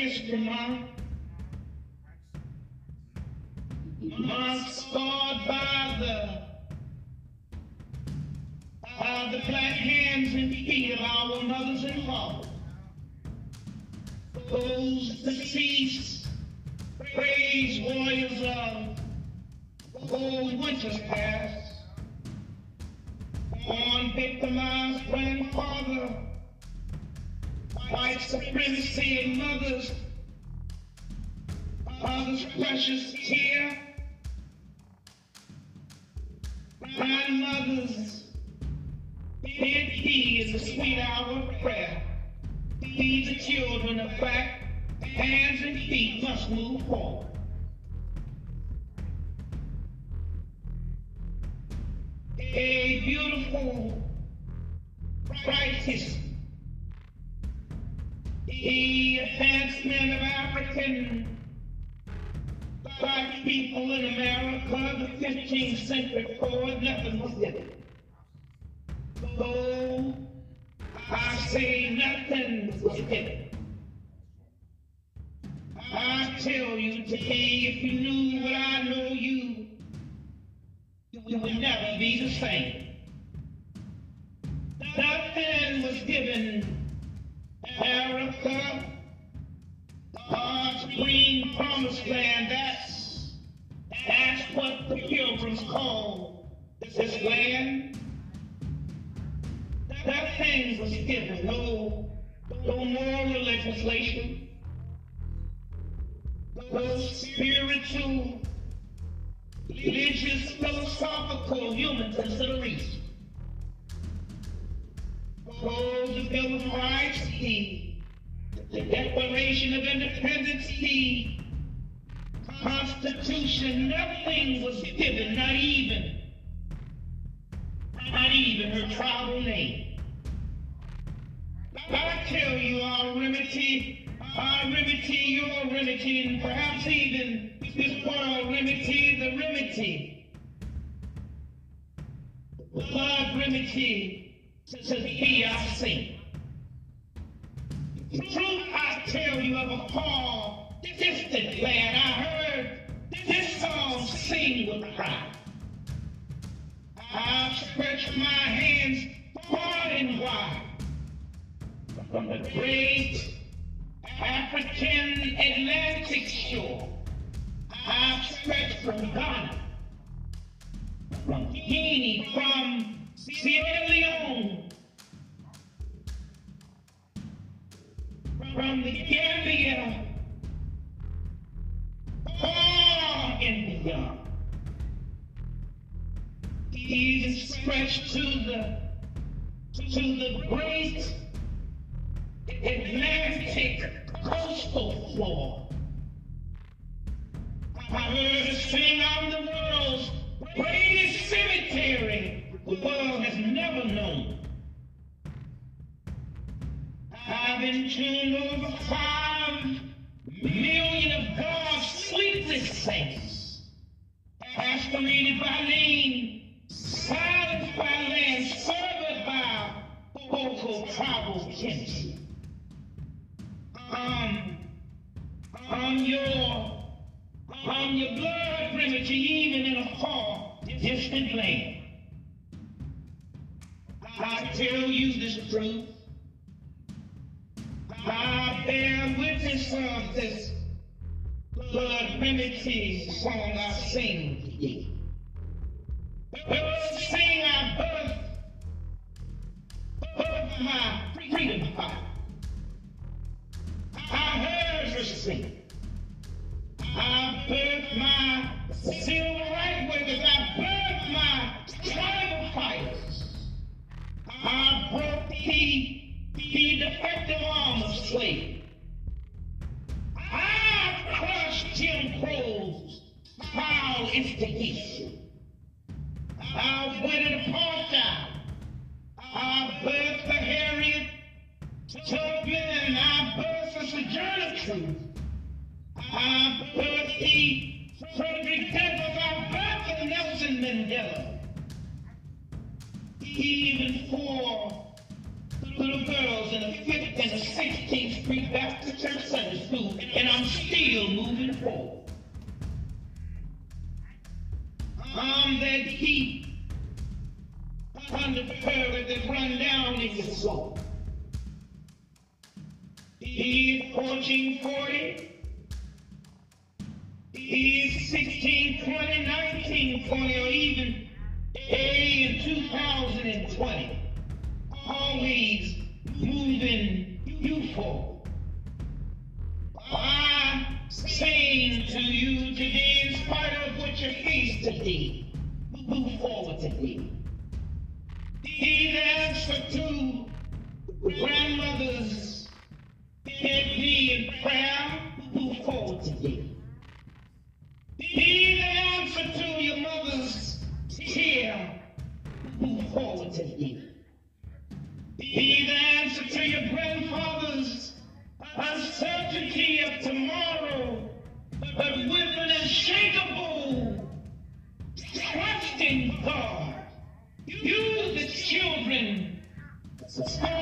History Month. Month scarred by the by the black hands and feet of our mothers and fathers. Those deceased praise warriors of old winters past. On victimized grandfather, white supremacy and mothers, father's precious tear, grandmothers, bid heed in the sweet hour of prayer. Feed the children of fact, hands and feet must move forward. A beautiful crisis. The advancement of African black people in America, the 15th century forward, nothing was given. Though I say nothing was given. I tell you today, if you knew what I know you, you would never be the same. Nothing was given America, God's green promised land. That's, that's what the pilgrims call this land. That thing was given, no, no moral legislation, no spiritual, religious, philosophical, human consideration. Oh, the Bill of Rights, the, the Declaration of Independence, the Constitution, nothing was given, not even, not even her tribal name. I tell you, our remedy, our remedy, your remedy, and perhaps even this world remedy, the remedy, the blood remedy, to thee I sing. Truth I tell you of a far distant land, I heard this song sing with pride. I've stretched my hands far and wide from the great African Atlantic shore. I've stretched from Ghana, from Guinea, from Sierra from the Gambia, far and beyond. Even stretched to the to the great Atlantic I've been tuned over five million of God's sleepless saints, pastorated by name, silenced by land, served by vocal tribal kinship. Um, on your on your blood premature, even in a far distant land. I tell you this truth. I bear witness of this blood remedy song I sing you. Birds sing I birth, birth my freedom fight. I heard her sing. I birthed my civil rights workers. I birthed my tribal fighters. I broke the Jim Crow's foul instigation. I wedded apartheid. I birthed the Harriet Tubman and I birthed the Sojourner Truth. I birthed the Frederick Douglass. I birthed the Nelson Mandela even for little girls in the 5th and the 16th Street Baptist Church Sunday School, and I'm still moving forward. I'm that deep undercurrent that run down in your soul. He is 1440. He is 1620, 1920, or even A in 2020. Always moving you forward. I'm saying to you today, in spite of what you face today, move forward today. He the answer to Let's.